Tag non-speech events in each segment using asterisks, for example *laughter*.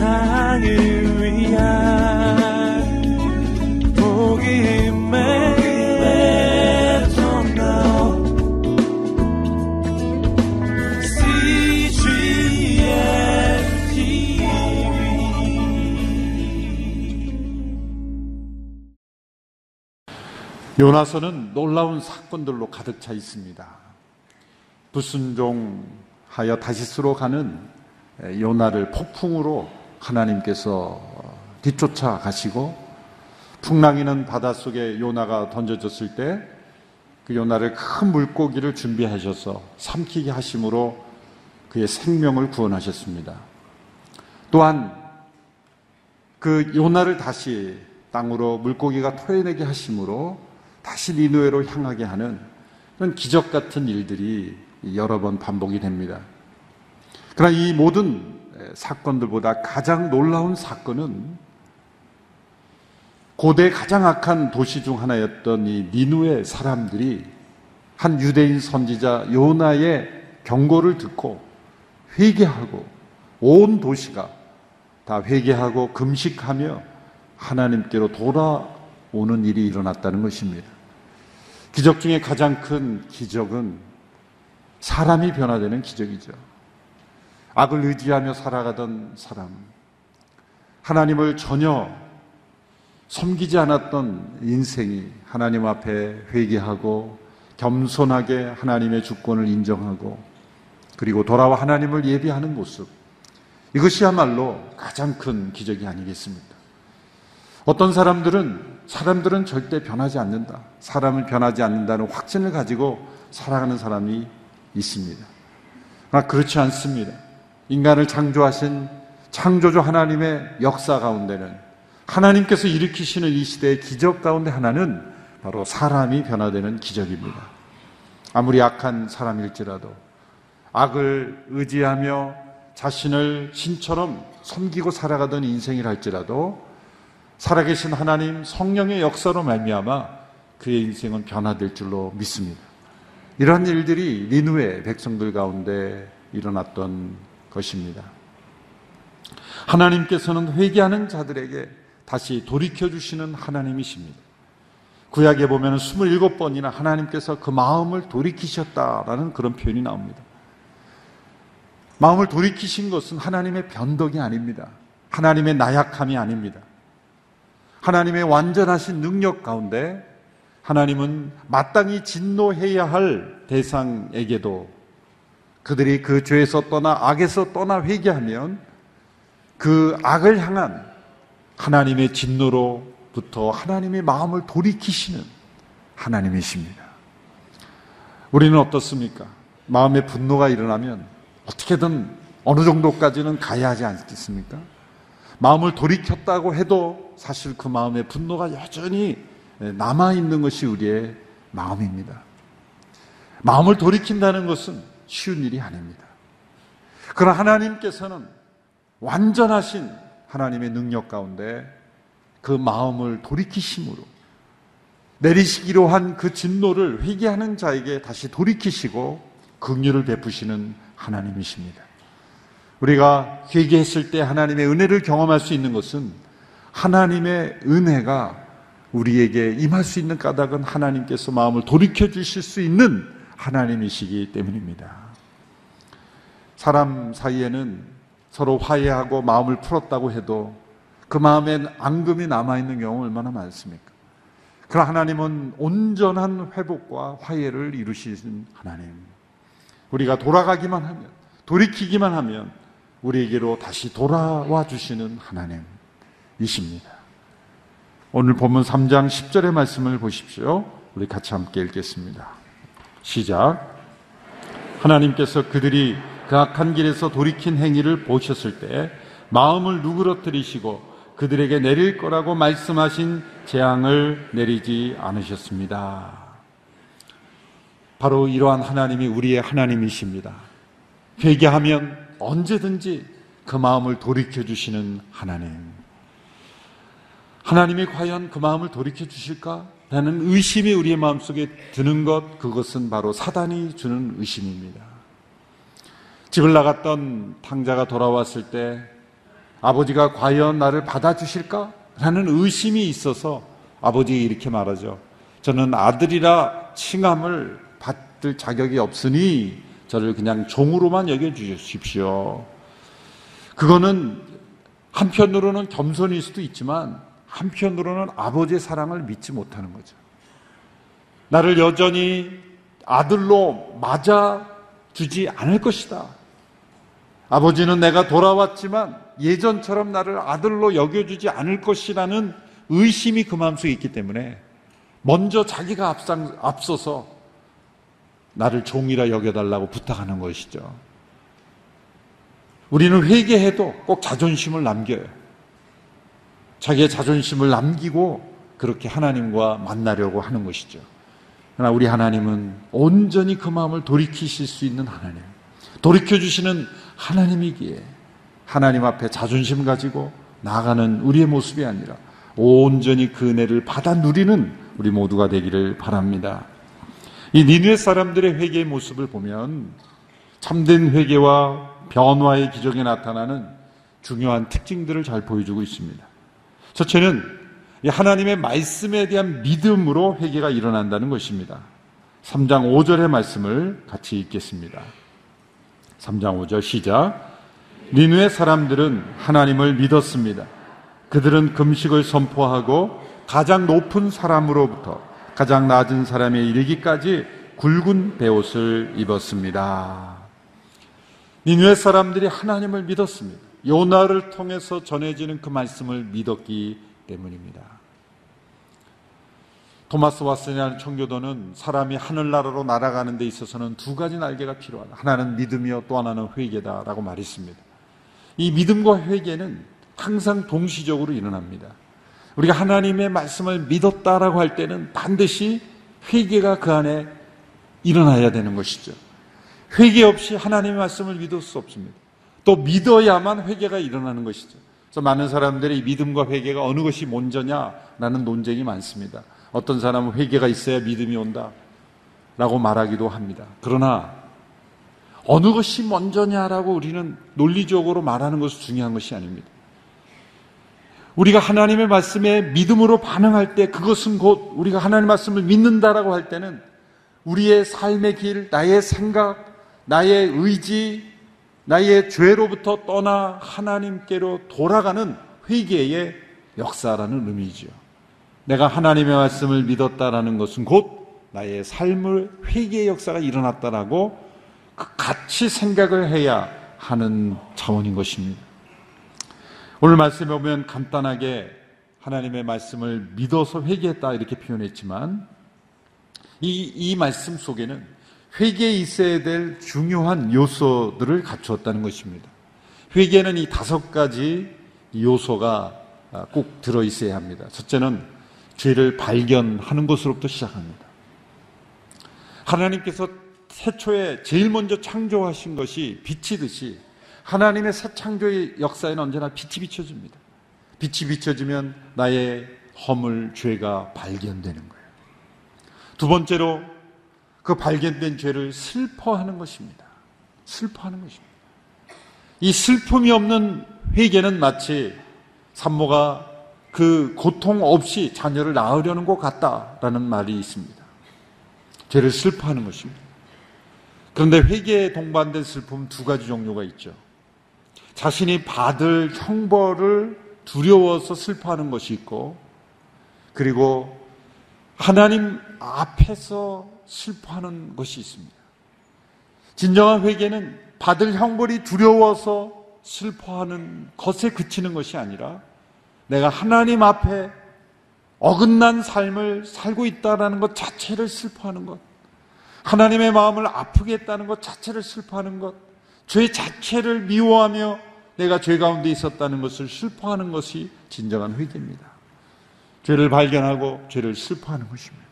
세상을 위한 복음의 요나서는 놀라운 사건들로 가득 차 있습니다. 불순종하여 다시스로 가는 요나를 폭풍으로 하나님께서 뒤쫓아 가시고 풍랑이는 바닷속에 요나가 던져졌을 때 그 요나를 큰 물고기를 준비하셔서 삼키게 하심으로 그의 생명을 구원하셨습니다. 또한 그 요나를 다시 땅으로 물고기가 토해내게 하심으로 다시 니누에로 향하게 하는 그런 기적 같은 일들이 여러 번 반복이 됩니다. 그러나 이 모든 사건들보다 가장 놀라운 사건은 고대 가장 악한 도시 중 하나였던 이 니누의 사람들이 한 유대인 선지자 요나의 경고를 듣고 회개하고 온 도시가 다 회개하고 금식하며 하나님께로 돌아오는 일이 일어났다는 것입니다. 기적 중에 가장 큰 기적은 사람이 변화되는 기적이죠. 악을 의지하며 살아가던 사람, 하나님을 전혀 섬기지 않았던 인생이 하나님 앞에 회개하고 겸손하게 하나님의 주권을 인정하고 그리고 돌아와 하나님을 예비하는 모습. 이것이야말로 가장 큰 기적이 아니겠습니까? 어떤 사람들은 사람들은 절대 변하지 않는다. 사람은 변하지 않는다는 확신을 가지고 살아가는 사람이 있습니다. 그러나 그렇지 않습니다. 인간을 창조하신 창조주 하나님의 역사 가운데는 하나님께서 일으키시는 이 시대의 기적 가운데 하나는 바로 사람이 변화되는 기적입니다. 아무리 악한 사람일지라도 악을 의지하며 자신을 신처럼 섬기고 살아가던 인생이랄지라도 살아계신 하나님 성령의 역사로 말미암아 그의 인생은 변화될 줄로 믿습니다. 이러한 일들이 니누의 백성들 가운데 일어났던 것입니다. 하나님께서는 회개하는 자들에게 다시 돌이켜 주시는 하나님이십니다. 구약에 보면 27번이나 하나님께서 그 마음을 돌이키셨다라는 그런 표현이 나옵니다. 마음을 돌이키신 것은 하나님의 변덕이 아닙니다. 하나님의 나약함이 아닙니다. 하나님의 완전하신 능력 가운데 하나님은 마땅히 진노해야 할 대상에게도 그들이 그 죄에서 떠나 악에서 떠나 회개하면 그 악을 향한 하나님의 진노로부터 하나님의 마음을 돌이키시는 하나님이십니다. 우리는 어떻습니까? 마음의 분노가 일어나면 어떻게든 어느 정도까지는 가야 하지 않겠습니까? 마음을 돌이켰다고 해도 사실 그 마음의 분노가 여전히 남아있는 것이 우리의 마음입니다. 마음을 돌이킨다는 것은 쉬운 일이 아닙니다. 그러나 하나님께서는 완전하신 하나님의 능력 가운데 그 마음을 돌이키심으로 내리시기로 한 그 진노를 회개하는 자에게 다시 돌이키시고 긍휼을 베푸시는 하나님이십니다. 우리가 회개했을 때 하나님의 은혜를 경험할 수 있는 것은 하나님의 은혜가 우리에게 임할 수 있는 까닭은 하나님께서 마음을 돌이켜 주실 수 있는 하나님이시기 때문입니다. 사람 사이에는 서로 화해하고 마음을 풀었다고 해도 그 마음엔 앙금이 남아있는 경우 얼마나 많습니까? 그러나 하나님은 온전한 회복과 화해를 이루시는 하나님. 우리가 돌아가기만 하면, 돌이키기만 하면 우리에게로 다시 돌아와 주시는 하나님이십니다. 오늘 본문 3장 10절의 말씀을 보십시오. 우리 같이 함께 읽겠습니다. 시작. 하나님께서 그들이 그 악한 길에서 돌이킨 행위를 보셨을 때 마음을 누그러뜨리시고 그들에게 내릴 거라고 말씀하신 재앙을 내리지 않으셨습니다. 바로 이러한 하나님이 우리의 하나님이십니다. 회개하면 언제든지 그 마음을 돌이켜 주시는 하나님. 하나님이 과연 그 마음을 돌이켜 주실까? 라는 의심이 우리의 마음속에 드는 것, 그것은 바로 사단이 주는 의심입니다. 집을 나갔던 탕자가 돌아왔을 때 아버지가 과연 나를 받아주실까? 라는 의심이 있어서 아버지가 이렇게 말하죠. 저는 아들이라 칭함을 받을 자격이 없으니 저를 그냥 종으로만 여겨주십시오. 그거는 한편으로는 겸손일 수도 있지만 한편으로는 아버지의 사랑을 믿지 못하는 거죠. 나를 여전히 아들로 맞아 주지 않을 것이다. 아버지는 내가 돌아왔지만 예전처럼 나를 아들로 여겨주지 않을 것이라는 의심이 그 마음속에 있기 때문에 먼저 자기가 앞상, 앞서서 나를 종이라 여겨달라고 부탁하는 것이죠. 우리는 회개해도 꼭 자존심을 남겨요. 자기의 자존심을 남기고 그렇게 하나님과 만나려고 하는 것이죠. 그러나 우리 하나님은 온전히 그 마음을 돌이키실 수 있는 하나님. 돌이켜주시는 하나님이기에 하나님 앞에 자존심 가지고 나가는 우리의 모습이 아니라 온전히 그 은혜를 받아 누리는 우리 모두가 되기를 바랍니다. 이 니누의 사람들의 회개의 모습을 보면 참된 회개와 변화의 기적이 나타나는 중요한 특징들을 잘 보여주고 있습니다. 첫째는 하나님의 말씀에 대한 믿음으로 회개가 일어난다는 것입니다. 3장 5절의 말씀을 같이 읽겠습니다. 3장 5절 시작. 니누의 사람들은 하나님을 믿었습니다. 그들은 금식을 선포하고 가장 높은 사람으로부터 가장 낮은 사람에 이르기까지 굵은 베옷을 입었습니다. 니누의 사람들이 하나님을 믿었습니다. 요나를 통해서 전해지는 그 말씀을 믿었기 때문입니다. 토마스 왓슨이라는 청교도는 사람이 하늘나라로 날아가는 데 있어서는 두 가지 날개가 필요하다. 하나는 믿음이요 또 하나는 회개다라고 말했습니다. 이 믿음과 회개는 항상 동시적으로 일어납니다. 우리가 하나님의 말씀을 믿었다라고 할 때는 반드시 회개가 그 안에 일어나야 되는 것이죠. 회개 없이 하나님의 말씀을 믿을 수 없습니다. 또 믿어야만 회개가 일어나는 것이죠. 그래서 많은 사람들이 믿음과 회개가 어느 것이 먼저냐라는 논쟁이 많습니다. 어떤 사람은 회개가 있어야 믿음이 온다. 라고 말하기도 합니다. 그러나 어느 것이 먼저냐라고 우리는 논리적으로 말하는 것이 중요한 것이 아닙니다. 우리가 하나님의 말씀에 믿음으로 반응할 때 그것은 곧 우리가 하나님의 말씀을 믿는다라고 할 때는 우리의 삶의 길, 나의 생각, 나의 의지, 나의 죄로부터 떠나 하나님께로 돌아가는 회개의 역사라는 의미죠. 내가 하나님의 말씀을 믿었다라는 것은 곧 나의 삶을 회개의 역사가 일어났다라고 그 같이 생각을 해야 하는 차원인 것입니다. 오늘 말씀에 보면 간단하게 하나님의 말씀을 믿어서 회개했다 이렇게 표현했지만 이, 이 말씀 속에는 회개에 있어야 될 중요한 요소들을 갖추었다는 것입니다. 회개는 이 다섯 가지 요소가 꼭 들어 있어야 합니다. 첫째는 죄를 발견하는 것으로부터 시작합니다. 하나님께서 태초에 제일 먼저 창조하신 것이 빛이듯이 하나님의 새 창조의 역사에는 언제나 빛이 비춰집니다. 빛이 비춰지면 나의 허물, 죄가 발견되는 거예요. 두 번째로 그 발견된 죄를 슬퍼하는 것입니다. 슬퍼하는 것입니다. 이 슬픔이 없는 회개는 마치 산모가 그 고통 없이 자녀를 낳으려는 것 같다라는 말이 있습니다. 죄를 슬퍼하는 것입니다. 그런데 회개에 동반된 슬픔 두 가지 종류가 있죠. 자신이 받을 형벌을 두려워서 슬퍼하는 것이 있고, 그리고 하나님 앞에서 슬퍼하는 것이 있습니다. 진정한 회개는 받을 형벌이 두려워서 슬퍼하는 것에 그치는 것이 아니라 내가 하나님 앞에 어긋난 삶을 살고 있다는 것 자체를 슬퍼하는 것, 하나님의 마음을 아프게 했다는 것 자체를 슬퍼하는 것, 죄 자체를 미워하며 내가 죄 가운데 있었다는 것을 슬퍼하는 것이 진정한 회개입니다. 죄를 발견하고 죄를 슬퍼하는 것입니다.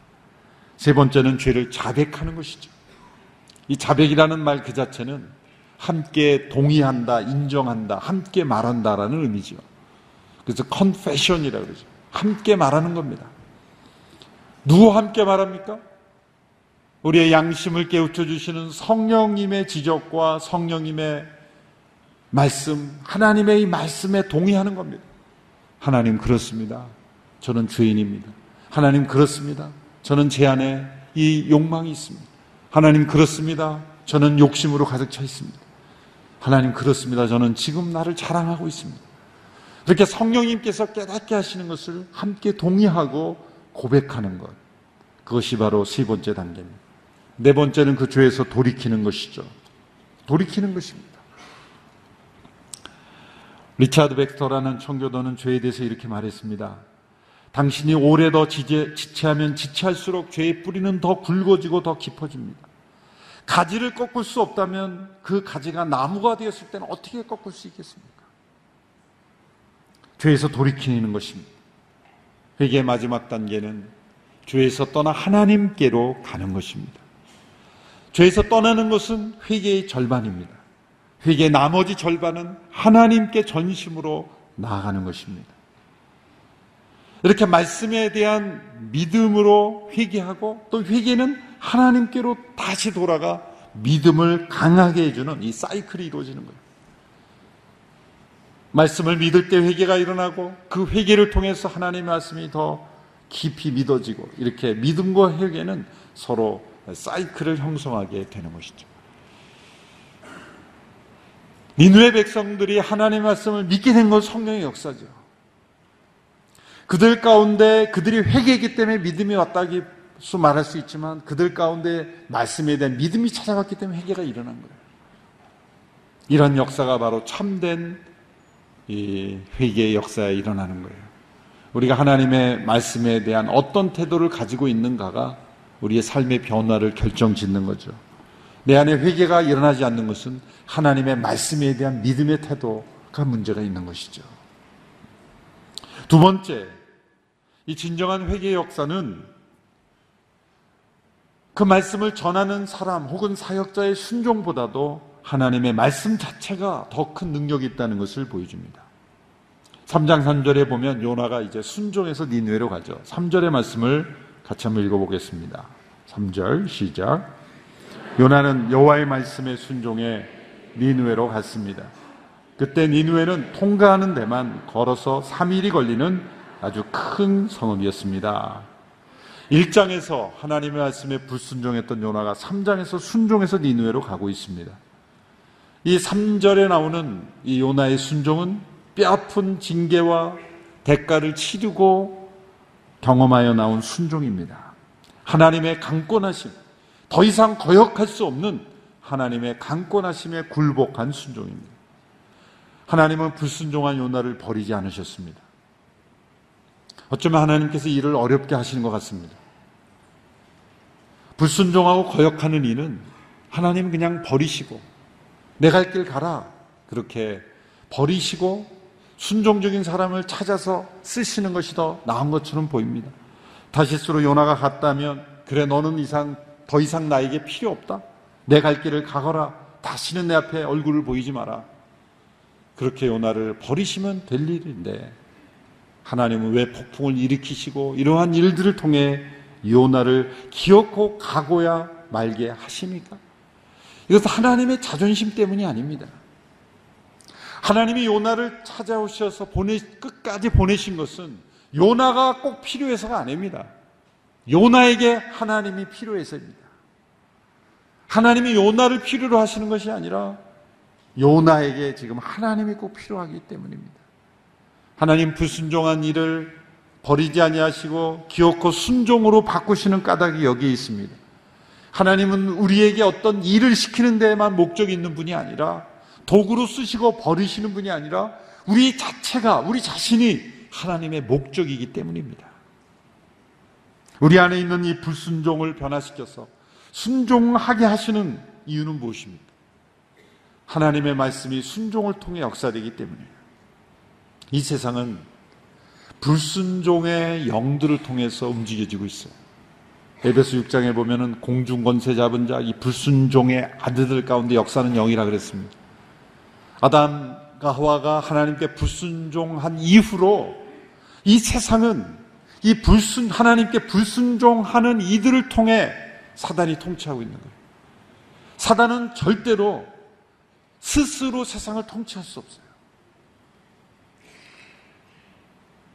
세 번째는 죄를 자백하는 것이죠. 이 자백이라는 말 그 자체는 함께 동의한다, 인정한다, 함께 말한다라는 의미죠. 그래서 confession이라고 그러죠. 함께 말하는 겁니다. 누구 함께 말합니까? 우리의 양심을 깨우쳐 주시는 성령님의 지적과 성령님의 말씀, 하나님의 이 말씀에 동의하는 겁니다. 하나님 그렇습니다. 저는 죄인입니다. 하나님 그렇습니다. 저는 제 안에 이 욕망이 있습니다. 하나님 그렇습니다. 저는 욕심으로 가득 차 있습니다. 하나님 그렇습니다. 저는 지금 나를 자랑하고 있습니다. 그렇게 성령님께서 깨닫게 하시는 것을 함께 동의하고 고백하는 것. 그것이 바로 세 번째 단계입니다. 네 번째는 그 죄에서 돌이키는 것이죠. 돌이키는 것입니다. 리차드 벡터라는 청교도는 죄에 대해서 이렇게 말했습니다. 당신이 오래 더 지체, 지체 하면 지체할수록 죄의 뿌리는 더 굵어지고 더 깊어집니다. 가지를 꺾을 수 없다면 그 가지가 나무가 되었을 때는 어떻게 꺾을 수 있겠습니까? 죄에서 돌이키는 것입니다. 회개의 마지막 단계는 죄에서 떠나 하나님께로 가는 것입니다. 죄에서 떠나는 것은 회개의 절반입니다. 회개의 나머지 절반은 하나님께 전심으로 나아가는 것입니다. 이렇게 말씀에 대한 믿음으로 회개하고 또 회개는 하나님께로 다시 돌아가 믿음을 강하게 해주는 이 사이클이 이루어지는 거예요. 말씀을 믿을 때 회개가 일어나고 그 회개를 통해서 하나님의 말씀이 더 깊이 믿어지고 이렇게 믿음과 회개는 서로 사이클을 형성하게 되는 것이죠. 니누의 백성들이 하나님의 말씀을 믿게 된 건 성령의 역사죠. 그들 가운데 그들이 회개했기 때문에 믿음이 왔다기 수 말할 수 있지만 그들 가운데 말씀에 대한 믿음이 찾아왔기 때문에 회개가 일어난 거예요. 이런 역사가 바로 참된 이 회개의 역사에 일어나는 거예요. 우리가 하나님의 말씀에 대한 어떤 태도를 가지고 있는가가 우리의 삶의 변화를 결정짓는 거죠. 내 안에 회개가 일어나지 않는 것은 하나님의 말씀에 대한 믿음의 태도가 문제가 있는 것이죠. 두 번째, 이 진정한 회개의 역사는 그 말씀을 전하는 사람 혹은 사역자의 순종보다도 하나님의 말씀 자체가 더 큰 능력이 있다는 것을 보여줍니다. 3장 3절에 보면 요나가 이제 순종해서 니누에로 가죠. 3절의 말씀을 같이 한번 읽어보겠습니다. 3절 시작. 요나는 여호와의 말씀에 순종해 니누에로 갔습니다. 그때 니누에는 통과하는 데만 걸어서 3일이 걸리는 아주 큰 성읍이었습니다. 1장에서 하나님의 말씀에 불순종했던 요나가 3장에서 순종해서 니누에로 가고 있습니다. 이 3절에 나오는 이 요나의 순종은 뼈아픈 징계와 대가를 치르고 경험하여 나온 순종입니다. 하나님의 강권하심, 더 이상 거역할 수 없는 하나님의 강권하심에 굴복한 순종입니다. 하나님은 불순종한 요나를 버리지 않으셨습니다. 어쩌면 하나님께서 일을 어렵게 하시는 것 같습니다. 불순종하고 거역하는 이는 하나님 그냥 버리시고 내 갈 길 가라 그렇게 버리시고 순종적인 사람을 찾아서 쓰시는 것이 더 나은 것처럼 보입니다. 다시스로 요나가 갔다면 그래 너는 이상 더 이상 나에게 필요 없다. 내 갈 길을 가거라. 다시는 내 앞에 얼굴을 보이지 마라. 그렇게 요나를 버리시면 될 일인데 하나님은 왜 폭풍을 일으키시고 이러한 일들을 통해 요나를 기어코 가고야 말게 하십니까? 이것은 하나님의 자존심 때문이 아닙니다. 하나님이 요나를 찾아오셔서 보내, 끝까지 보내신 것은 요나가 꼭 필요해서가 아닙니다. 요나에게 하나님이 필요해서입니다. 하나님이 요나를 필요로 하시는 것이 아니라 요나에게 지금 하나님이 꼭 필요하기 때문입니다. 하나님 불순종한 일을 버리지 아니하시고 기어코 순종으로 바꾸시는 까닭이 여기에 있습니다. 하나님은 우리에게 어떤 일을 시키는 데에만 목적이 있는 분이 아니라 도구로 쓰시고 버리시는 분이 아니라 우리 자체가 우리 자신이 하나님의 목적이기 때문입니다. 우리 안에 있는 이 불순종을 변화시켜서 순종하게 하시는 이유는 무엇입니까? 하나님의 말씀이 순종을 통해 역사되기 때문이에요. 이 세상은 불순종의 영들을 통해서 움직여지고 있어요. 에베소 6장에 보면은 공중 권세 잡은 자, 이 불순종의 아들들 가운데 역사는 영이라 그랬습니다. 아담과 하와가 하나님께 불순종한 이후로 이 세상은 이 불순 하나님께 불순종하는 이들을 통해 사단이 통치하고 있는 거예요. 사단은 절대로 스스로 세상을 통치할 수 없어요.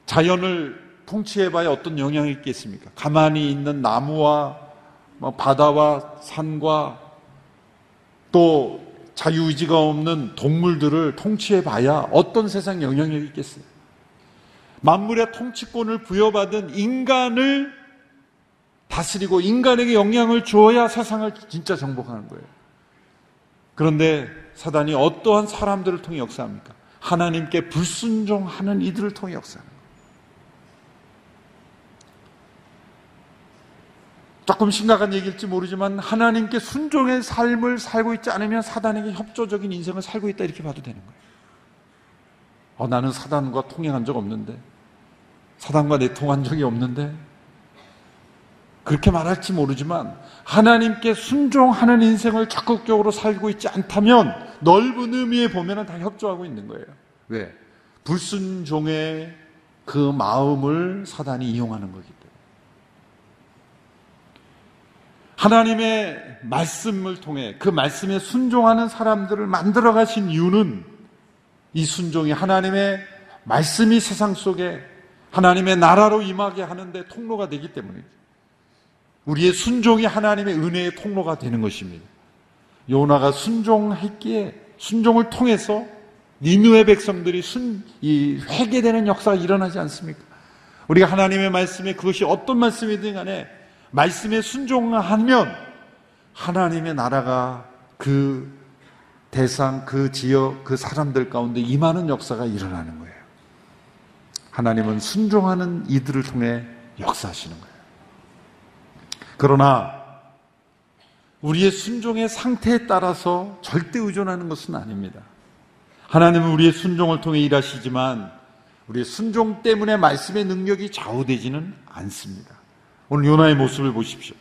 자연을 통치해봐야 어떤 영향이 있겠습니까? 가만히 있는 나무와 뭐 바다와 산과 또 자유의지가 없는 동물들을 통치해봐야 어떤 세상 영향력이 있겠어요? 만물의 통치권을 부여받은 인간을 다스리고 인간에게 영향을 주어야 세상을 진짜 정복하는 거예요. 그런데 사단이 어떠한 사람들을 통해 역사합니까? 하나님께 불순종하는 이들을 통해 역사합니다. 조금 심각한 얘기일지 모르지만 하나님께 순종의 삶을 살고 있지 않으면 사단에게 협조적인 인생을 살고 있다 이렇게 봐도 되는 거예요. 어, 나는 사단과 통행한 적 없는데 사단과 내통한 적이 없는데 그렇게 말할지 모르지만 하나님께 순종하는 인생을 적극적으로 살고 있지 않다면 넓은 의미에 보면 다 협조하고 있는 거예요. 왜? 불순종의 그 마음을 사단이 이용하는 거기 때문에. 하나님의 말씀을 통해 그 말씀에 순종하는 사람들을 만들어 가신 이유는 이 순종이 하나님의 말씀이 세상 속에 하나님의 나라로 임하게 하는데 통로가 되기 때문이죠. 우리의 순종이 하나님의 은혜의 통로가 되는 것입니다. 요나가 순종했기에 순종을 통해서 니누의 백성들이 순, 이 회개되는 역사가 일어나지 않습니까? 우리가 하나님의 말씀에 그것이 어떤 말씀이든 간에 말씀에 순종하면 하나님의 나라가 그 대상, 그 지역, 그 사람들 가운데 임하는 역사가 일어나는 거예요. 하나님은 순종하는 이들을 통해 역사하시는 거예요. 그러나 우리의 순종의 상태에 따라서 절대 의존하는 것은 아닙니다. 하나님은 우리의 순종을 통해 일하시지만 우리의 순종 때문에 말씀의 능력이 좌우되지는 않습니다. 오늘 요나의 모습을 보십시오.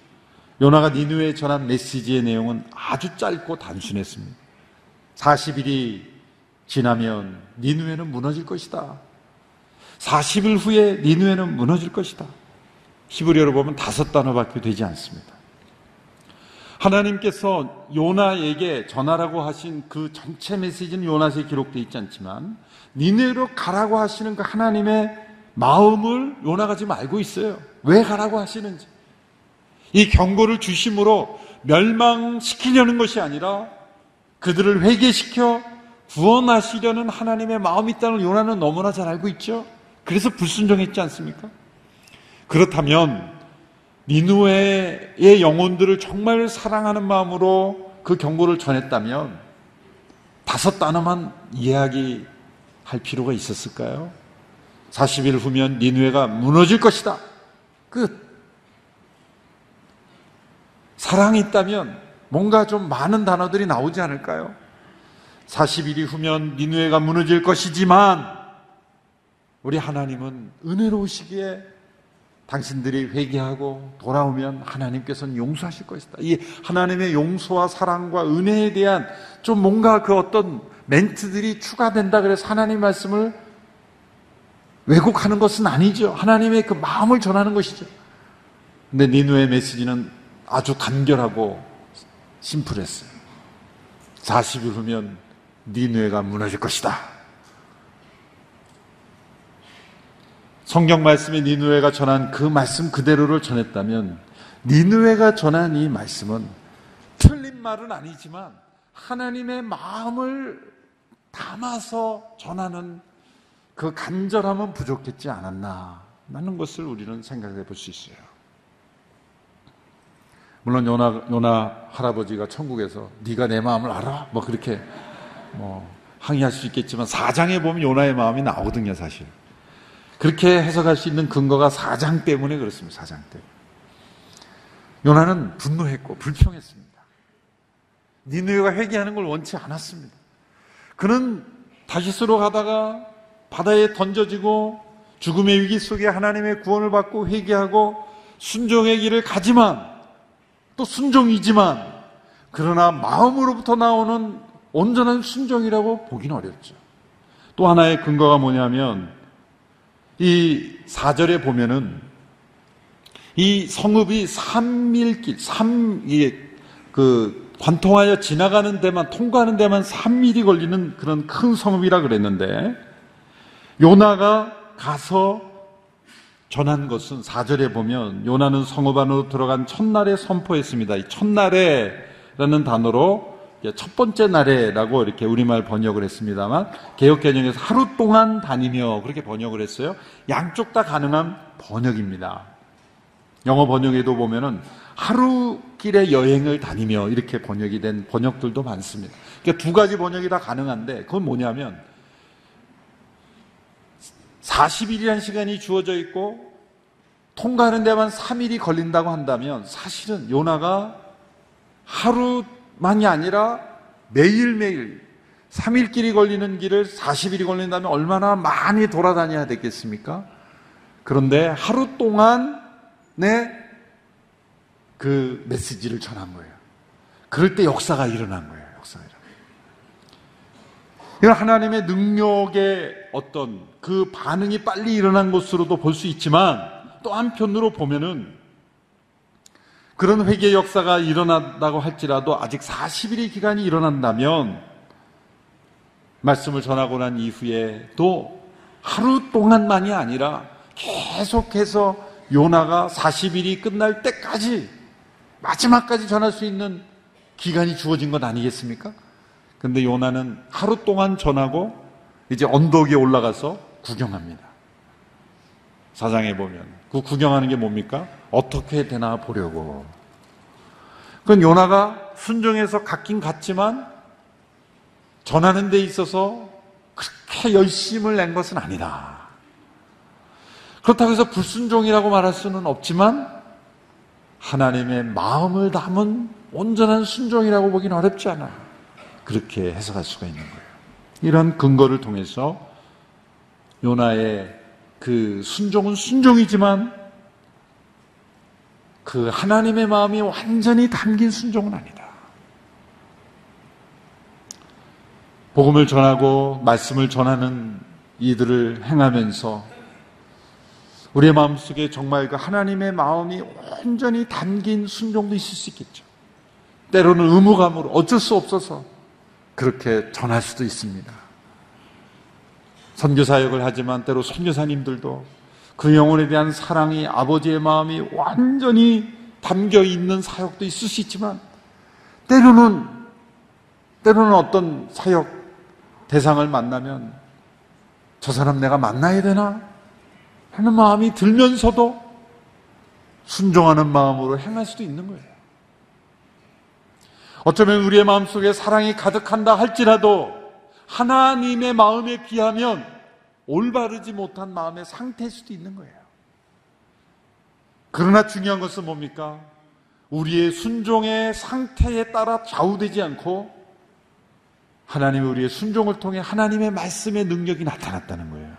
요나가 니누에 전한 메시지의 내용은 아주 짧고 단순했습니다. 40일이 지나면 니누에는 무너질 것이다. 40일 후에 니누에는 무너질 것이다. 히브리어로 보면 다섯 단어밖에 되지 않습니다. 하나님께서 요나에게 전하라고 하신 그 전체 메시지는 요나서에 기록되어 있지 않지만 니네로 가라고 하시는 그 하나님의 마음을 요나가 지금 알고 있어요. 왜 가라고 하시는지. 이 경고를 주심으로 멸망시키려는 것이 아니라 그들을 회개시켜 구원하시려는 하나님의 마음이 있다는 걸 요나는 너무나 잘 알고 있죠. 그래서 불순종했지 않습니까? 그렇다면 니누에의 영혼들을 정말 사랑하는 마음으로 그 경고를 전했다면 다섯 단어만 이야기할 필요가 있었을까요? 40일 후면 니누에가 무너질 것이다. 끝. 사랑이 있다면 뭔가 좀 많은 단어들이 나오지 않을까요? 40일이 후면 니누에가 무너질 것이지만 우리 하나님은 은혜로우시기에 당신들이 회개하고 돌아오면 하나님께서는 용서하실 것이다. 이 하나님의 용서와 사랑과 은혜에 대한 좀 뭔가 그 어떤 멘트들이 추가된다 그래서 하나님 말씀을 왜곡하는 것은 아니죠. 하나님의 그 마음을 전하는 것이죠. 근데 니누의 메시지는 아주 간결하고 심플했어요. 40일 후면 니누에가 무너질 것이다. 성경 말씀에 니누에가 전한 그 말씀 그대로를 전했다면 니누에가 전한 이 말씀은 틀린 말은 아니지만 하나님의 마음을 담아서 전하는 그 간절함은 부족했지 않았나 라는 것을 우리는 생각해 볼 수 있어요. 물론 요나, 요나 할아버지가 천국에서 네가 내 마음을 알아? 뭐 그렇게 뭐 항의할 수 있겠지만 사장에 보면 요나의 마음이 나오거든요, 사실. 그렇게 해석할 수 있는 근거가 사장 때문에 그렇습니다, 사장 때문에. 요나는 분노했고 불평했습니다. 니누에가 회개하는 걸 원치 않았습니다. 그는 다시스로 가다가 바다에 던져지고 죽음의 위기 속에 하나님의 구원을 받고 회개하고 순종의 길을 가지만 또 순종이지만 그러나 마음으로부터 나오는 온전한 순종이라고 보기는 어렵죠. 또 하나의 근거가 뭐냐면 이 4절에 보면은 이 성읍이 삼밀길, 삼, 그 관통하여 지나가는 데만 통과하는 데만 3일이 걸리는 그런 큰 성읍이라 그랬는데 요나가 가서 전한 것은 4절에 보면 요나는 성읍 안으로 들어간 첫날에 선포했습니다. 이 첫날에라는 단어로 첫 번째 날에라고 이렇게 우리말 번역을 했습니다만 개혁 개정에서 하루 동안 다니며 그렇게 번역을 했어요. 양쪽 다 가능한 번역입니다. 영어 번역에도 보면은 하루 길의 여행을 다니며 이렇게 번역이 된 번역들도 많습니다. 그러니까 두 가지 번역이 다 가능한데 그건 뭐냐면 40일이라는 시간이 주어져 있고 통과하는 데만 3일이 걸린다고 한다면 사실은 요나가 하루만이 아니라 매일매일 3일길이 걸리는 길을 40일이 걸린다면 얼마나 많이 돌아다녀야 되겠습니까? 그런데 하루 동안내 그 메시지를 전한 거예요. 그럴 때 역사가 일어난 거예요. 역사가 일어난 이건 하나님의 능력의 어떤 그 반응이 빨리 일어난 것으로도 볼 수 있지만 또 한편으로 보면은 그런 회개 역사가 일어난다고 할지라도 아직 40일의 기간이 일어난다면 말씀을 전하고 난 이후에 또 하루 동안만이 아니라 계속해서 요나가 40일이 끝날 때까지 마지막까지 전할 수 있는 기간이 주어진 것 아니겠습니까? 근데 요나는 하루 동안 전하고 이제 언덕에 올라가서 구경합니다. 사장에 보면 그 구경하는 게 뭡니까? 어떻게 되나 보려고. 그건 요나가 순종해서 갔긴 갔지만 전하는 데 있어서 그렇게 열심을 낸 것은 아니다. 그렇다고 해서 불순종이라고 말할 수는 없지만 하나님의 마음을 담은 온전한 순종이라고 보기는 어렵지 않아요. 그렇게 해석할 수가 있는 거예요. 이런 근거를 통해서 요나의 그 순종은 순종이지만 그 하나님의 마음이 완전히 담긴 순종은 아니다. 복음을 전하고 말씀을 전하는 이들을 행하면서 우리의 마음속에 정말 그 하나님의 마음이 온전히 담긴 순종도 있을 수 있겠죠. 때로는 의무감으로 어쩔 수 없어서 그렇게 전할 수도 있습니다. 선교 사역을 하지만 때로 선교사님들도 그 영혼에 대한 사랑이 아버지의 마음이 완전히 담겨 있는 사역도 있을 수 있지만 때로는 때로는 어떤 사역 대상을 만나면 저 사람 내가 만나야 되나? 하는 마음이 들면서도 순종하는 마음으로 행할 수도 있는 거예요. 어쩌면 우리의 마음속에 사랑이 가득한다 할지라도 하나님의 마음에 비하면 올바르지 못한 마음의 상태일 수도 있는 거예요. 그러나 중요한 것은 뭡니까? 우리의 순종의 상태에 따라 좌우되지 않고 하나님이 우리의 순종을 통해 하나님의 말씀의 능력이 나타났다는 거예요.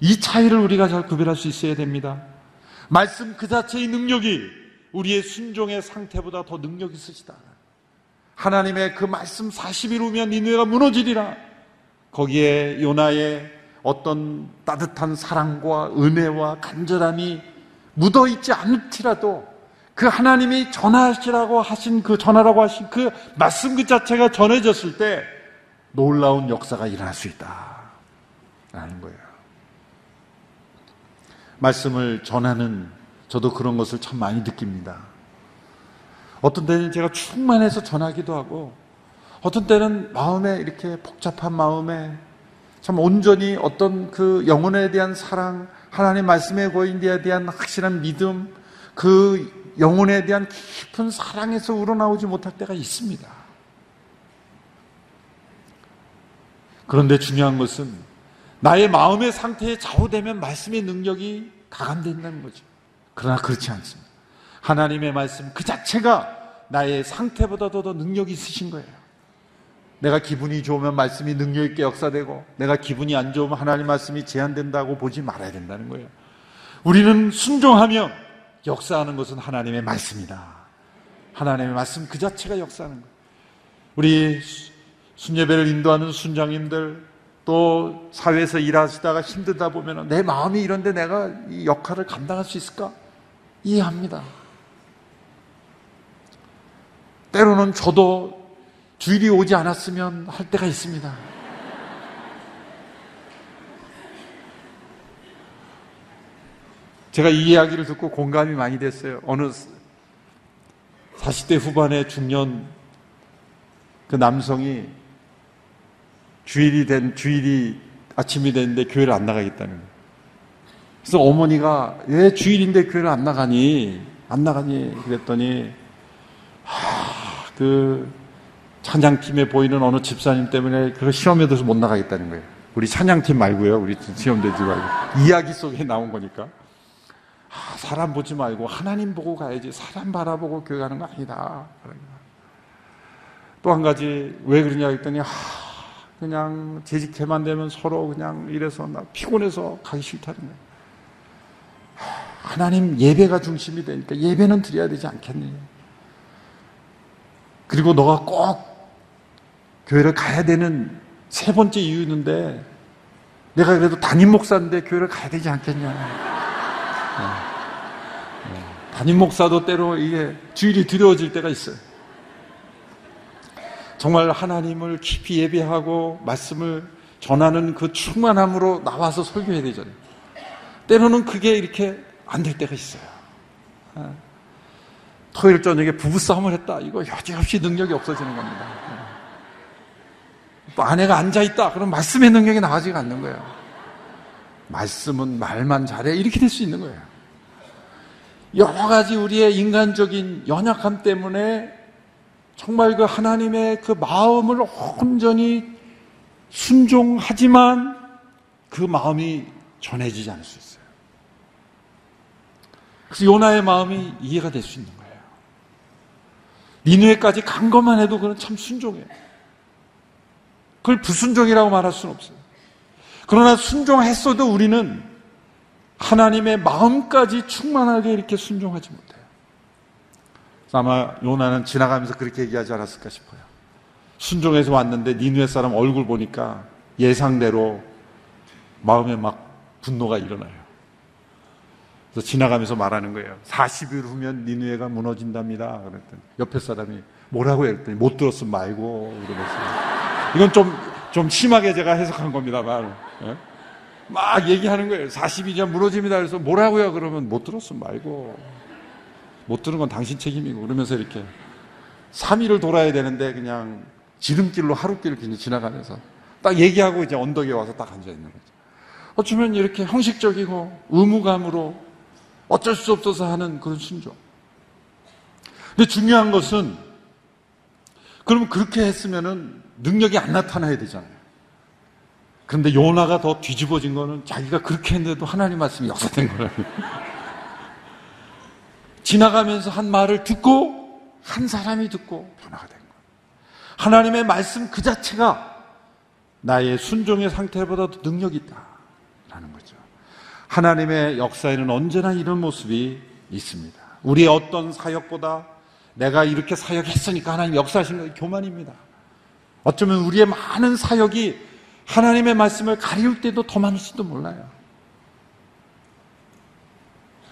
이 차이를 우리가 잘 구별할 수 있어야 됩니다. 말씀 그 자체의 능력이 우리의 순종의 상태보다 더 능력 있으시다. 하나님의 그 말씀 40일 후면 니누에가 무너지리라. 거기에 요나의 어떤 따뜻한 사랑과 은혜와 간절함이 묻어 있지 않을지라도 그 하나님이 전하시라고 하신 그 전하라고 하신 그 말씀 그 자체가 전해졌을 때 놀라운 역사가 일어날 수 있다. 라는 거예요. 말씀을 전하는 저도 그런 것을 참 많이 느낍니다. 어떤 때는 제가 충만해서 전하기도 하고 어떤 때는 마음에 이렇게 복잡한 마음에 참 온전히 어떤 그 영혼에 대한 사랑, 하나님 말씀의 고인에 대한 확실한 믿음, 그 영혼에 대한 깊은 사랑에서 우러나오지 못할 때가 있습니다. 그런데 중요한 것은 나의 마음의 상태에 좌우되면 말씀의 능력이 가감된다는 거죠. 그러나 그렇지 않습니다. 하나님의 말씀 그 자체가 나의 상태보다도 더 능력이 있으신 거예요. 내가 기분이 좋으면 말씀이 능력 있게 역사되고 내가 기분이 안 좋으면 하나님 말씀이 제한된다고 보지 말아야 된다는 거예요. 우리는 순종하며 역사하는 것은 하나님의 말씀이다. 하나님의 말씀 그 자체가 역사하는 거예요. 우리 순예배를 인도하는 순장님들 또 사회에서 일하시다가 힘들다 보면 내 마음이 이런데 내가 이 역할을 감당할 수 있을까? 이해합니다. 때로는 저도 주일이 오지 않았으면 할 때가 있습니다. 제가 이 이야기를 듣고 공감이 많이 됐어요. 어느 40대 후반의 중년 그 남성이 주일이 된, 주일이 아침이 됐는데 교회를 안 나가겠다는 거예요. 그래서 어머니가 왜 주일인데 교회를 안 나가니? 안 나가니? 그랬더니, 하, 그 찬양팀에 보이는 어느 집사님 때문에 그 시험에 들어서 못 나가겠다는 거예요. 우리 찬양팀 말고요. 우리 시험 되지 말고. 이야기 속에 나온 거니까. 아, 사람 보지 말고 하나님 보고 가야지 사람 바라보고 교회 가는 거 아니다. 또 한 가지 왜 그러냐 했더니 아, 그냥 재직해만 되면 서로 그냥 이래서 나 피곤해서 가기 싫다는 거예요. 아, 하나님 예배가 중심이 되니까 예배는 드려야 되지 않겠니? 그리고 너가 꼭 교회를 가야 되는 세 번째 이유인데 내가 그래도 담임 목사인데 교회를 가야 되지 않겠냐? 담임 목사도 때로 이게 주일이 두려워질 때가 있어요. 정말 하나님을 깊이 예배하고 말씀을 전하는 그 충만함으로 나와서 설교해야 되잖아요. 때로는 그게 이렇게 안 될 때가 있어요. 아, 토요일 저녁에 부부싸움을 했다. 이거 여지없이 능력이 없어지는 겁니다. 또 아내가 앉아있다. 그럼 말씀의 능력이 나가지가 않는 거예요. 말씀은 말만 잘해. 이렇게 될 수 있는 거예요. 여러 가지 우리의 인간적인 연약함 때문에 정말 그 하나님의 그 마음을 온전히 순종하지만 그 마음이 전해지지 않을 수 있어요. 그래서 요나의 마음이 이해가 될 수 있는 거예요. 니누에까지 간 것만 해도 그건 참 순종이에요. 그걸 부순종이라고 말할 수는 없어요. 그러나 순종했어도 우리는 하나님의 마음까지 충만하게 이렇게 순종하지 못해요. 아마 요나는 지나가면서 그렇게 얘기하지 않았을까 싶어요. 순종해서 왔는데 니누의 사람 얼굴 보니까 예상대로 마음에 막 분노가 일어나요. 그래서 지나가면서 말하는 거예요. 40일 후면 니누에가 무너진답니다. 그랬더니 옆에 사람이 뭐라고 했더니 못 들었으면 말고 그러면서 이건 좀, 좀 심하게 제가 해석한 겁니다만 예? 막 얘기하는 거예요. 40일이면 무너집니다. 그래서 뭐라고요? 그러면 못 들었으면 말고 못 들은 건 당신 책임이고 그러면서 이렇게 3일을 돌아야 되는데 그냥 지름길로 하루길을 그냥 지나가면서 딱 얘기하고 이제 언덕에 와서 딱 앉아 있는 거죠. 어쩌면 이렇게 형식적이고 의무감으로 어쩔 수 없어서 하는 그런 순종. 근데 중요한 것은 그러면 그렇게 했으면은 능력이 안 나타나야 되잖아요. 그런데 요나가 더 뒤집어진 거는 자기가 그렇게 했는데도 하나님 말씀이 역사된 거라요. *laughs* 지나가면서 한 말을 듣고 한 사람이 듣고 변화가 된 거예요. 하나님의 말씀 그 자체가 나의 순종의 상태보다도 능력이 거죠. 하나님의 역사에는 언제나 이런 모습이 있습니다. 우리의 어떤 사역보다 내가 이렇게 사역했으니까 하나님 역사하신 거 교만입니다. 어쩌면 우리의 많은 사역이 하나님의 말씀을 가리울 때도 더 많을지도 몰라요.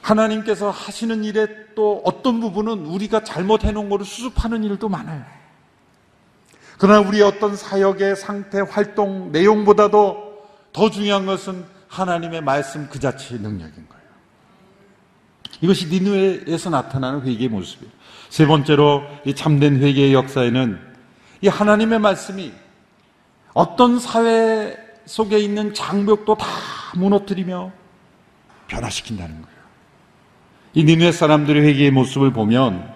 하나님께서 하시는 일에 또 어떤 부분은 우리가 잘못해 놓은 것을 수습하는 일도 많아요. 그러나 우리의 어떤 사역의 상태, 활동, 내용보다도 더 중요한 것은 하나님의 말씀 그 자체의 능력인 거예요. 이것이 니누에서 나타나는 회개의 모습이에요. 세 번째로 이 참된 회개의 역사에는 이 하나님의 말씀이 어떤 사회 속에 있는 장벽도 다 무너뜨리며 변화시킨다는 거예요. 이 니누의 사람들의 회개의 모습을 보면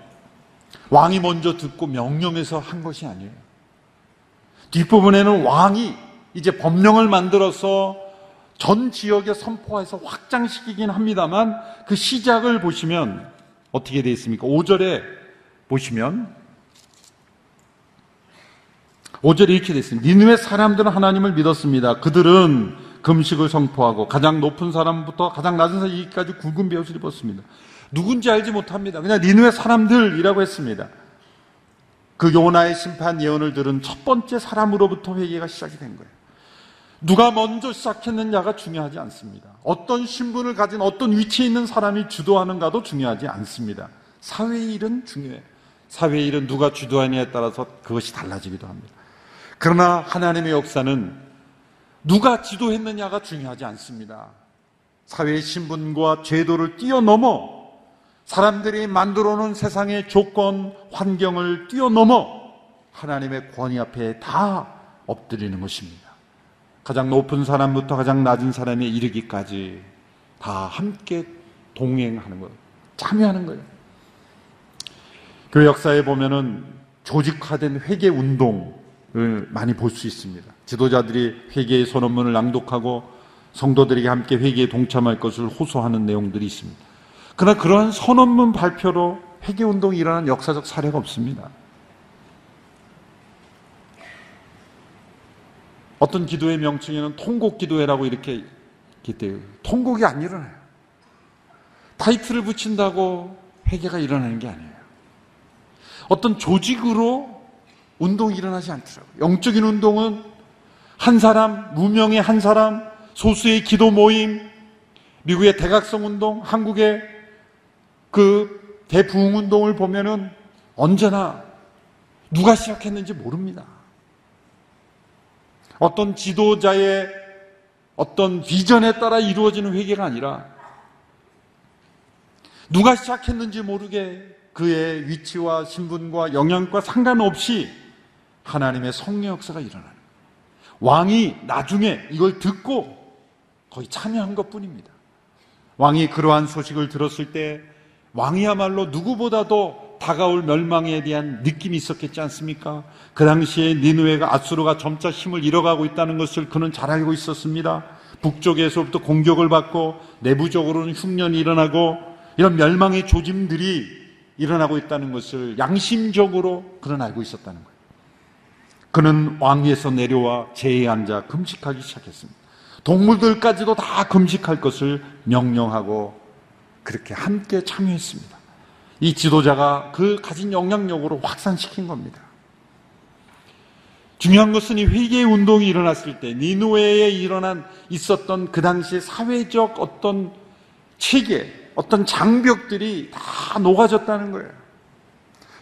왕이 먼저 듣고 명령해서 한 것이 아니에요. 뒷부분에는 왕이 이제 법령을 만들어서 전 지역에 선포해서 확장시키긴 합니다만 그 시작을 보시면 어떻게 되어 있습니까? 5절에 보시면 5절에 이렇게 되어 있습니다. 니누의 사람들은 하나님을 믿었습니다. 그들은 금식을 선포하고 가장 높은 사람부터 가장 낮은 사람까지 굵은 베옷을 입었습니다. 누군지 알지 못합니다. 그냥 니누의 사람들이라고 했습니다. 그 요나의 심판 예언을 들은 첫 번째 사람으로부터 회개가 시작이 된 거예요. 누가 먼저 시작했느냐가 중요하지 않습니다. 어떤 신분을 가진 어떤 위치에 있는 사람이 주도하는가도 중요하지 않습니다. 사회의 일은 중요해요. 사회의 일은 누가 주도하느냐에 따라서 그것이 달라지기도 합니다. 그러나 하나님의 역사는 누가 지도했느냐가 중요하지 않습니다. 사회의 신분과 제도를 뛰어넘어 사람들이 만들어 놓은 세상의 조건, 환경을 뛰어넘어 하나님의 권위 앞에 다 엎드리는 것입니다. 가장 높은 사람부터 가장 낮은 사람에 이르기까지 다 함께 동행하는 거예요. 참여하는 거예요. 그 역사에 보면은 조직화된 회계 운동을 많이 볼 수 있습니다. 지도자들이 회계의 선언문을 낭독하고 성도들에게 함께 회계에 동참할 것을 호소하는 내용들이 있습니다. 그러나 그러한 선언문 발표로 회계 운동이 일어난 역사적 사례가 없습니다. 어떤 기도의 명칭에는 통곡 기도회라고 이렇게 기대요. 통곡이 안 일어나요. 타이틀을 붙인다고 회개가 일어나는 게 아니에요. 어떤 조직으로 운동이 일어나지 않더라고요. 영적인 운동은 한 사람, 무명의 한 사람, 소수의 기도 모임, 미국의 대각성 운동, 한국의 그 대부흥 운동을 보면은 언제나 누가 시작했는지 모릅니다. 어떤 지도자의 어떤 비전에 따라 이루어지는 회개가 아니라 누가 시작했는지 모르게 그의 위치와 신분과 영향과 상관없이 하나님의 성령 역사가 일어나는 왕이 나중에 이걸 듣고 거의 참여한 것 뿐입니다. 왕이 그러한 소식을 들었을 때 왕이야말로 누구보다도 다가올 멸망에 대한 느낌이 있었겠지 않습니까? 그 당시에 니누에가 아수르가 점차 힘을 잃어가고 있다는 것을 그는 잘 알고 있었습니다. 북쪽에서부터 공격을 받고 내부적으로는 흉년이 일어나고 이런 멸망의 조짐들이 일어나고 있다는 것을 양심적으로 그는 알고 있었다는 거예요. 그는 왕위에서 내려와 제에 앉아 금식하기 시작했습니다. 동물들까지도 다 금식할 것을 명령하고 그렇게 함께 참여했습니다. 이 지도자가 그 가진 영향력으로 확산시킨 겁니다. 중요한 것은 이 회개 운동이 일어났을 때 니누에에 일어난 있었던 그 당시 사회적 어떤 체계, 어떤 장벽들이 다 녹아졌다는 거예요.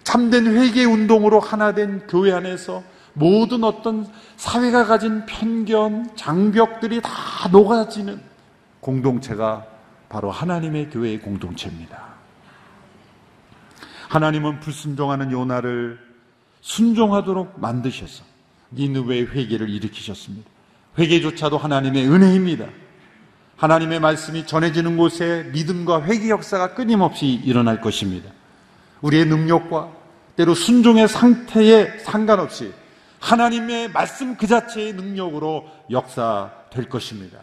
참된 회개 운동으로 하나 된 교회 안에서 모든 어떤 사회가 가진 편견, 장벽들이 다 녹아지는 공동체가 바로 하나님의 교회의 공동체입니다. 하나님은 불순종하는 요나를 순종하도록 만드셔서 니느웨의 회개를 일으키셨습니다. 회개조차도 하나님의 은혜입니다. 하나님의 말씀이 전해지는 곳에 믿음과 회개 역사가 끊임없이 일어날 것입니다. 우리의 능력과 때로 순종의 상태에 상관없이 하나님의 말씀 그 자체의 능력으로 역사될 것입니다.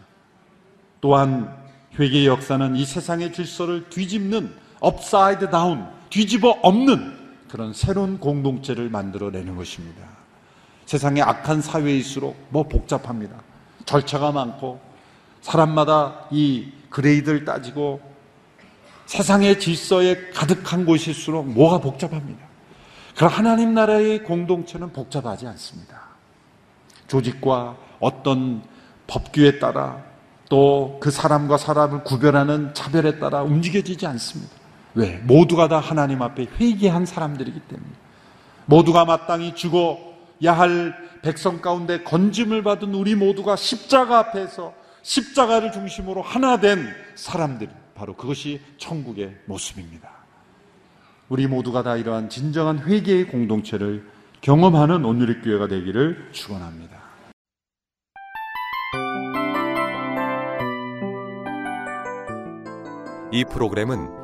또한 회개의 역사는 이 세상의 질서를 뒤집는 upside down, 뒤집어 엎는 그런 새로운 공동체를 만들어내는 것입니다. 세상의 악한 사회일수록 뭐 복잡합니다. 절차가 많고 사람마다 이 그레이드를 따지고 세상의 질서에 가득한 곳일수록 뭐가 복잡합니다. 그럼 하나님 나라의 공동체는 복잡하지 않습니다. 조직과 어떤 법규에 따라 또 그 사람과 사람을 구별하는 차별에 따라 움직여지지 않습니다. 왜? 모두가 다 하나님 앞에 회개한 사람들이기 때문에. 모두가 마땅히 죽어야 할 백성 가운데 건짐을 받은 우리 모두가 십자가 앞에서 십자가를 중심으로 하나 된 사람들. 바로 그것이 천국의 모습입니다. 우리 모두가 다 이러한 진정한 회개의 공동체를 경험하는 오늘의 교회가 되기를 축원합니다. 이 프로그램은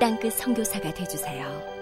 땅끝 성교사가 되주세요.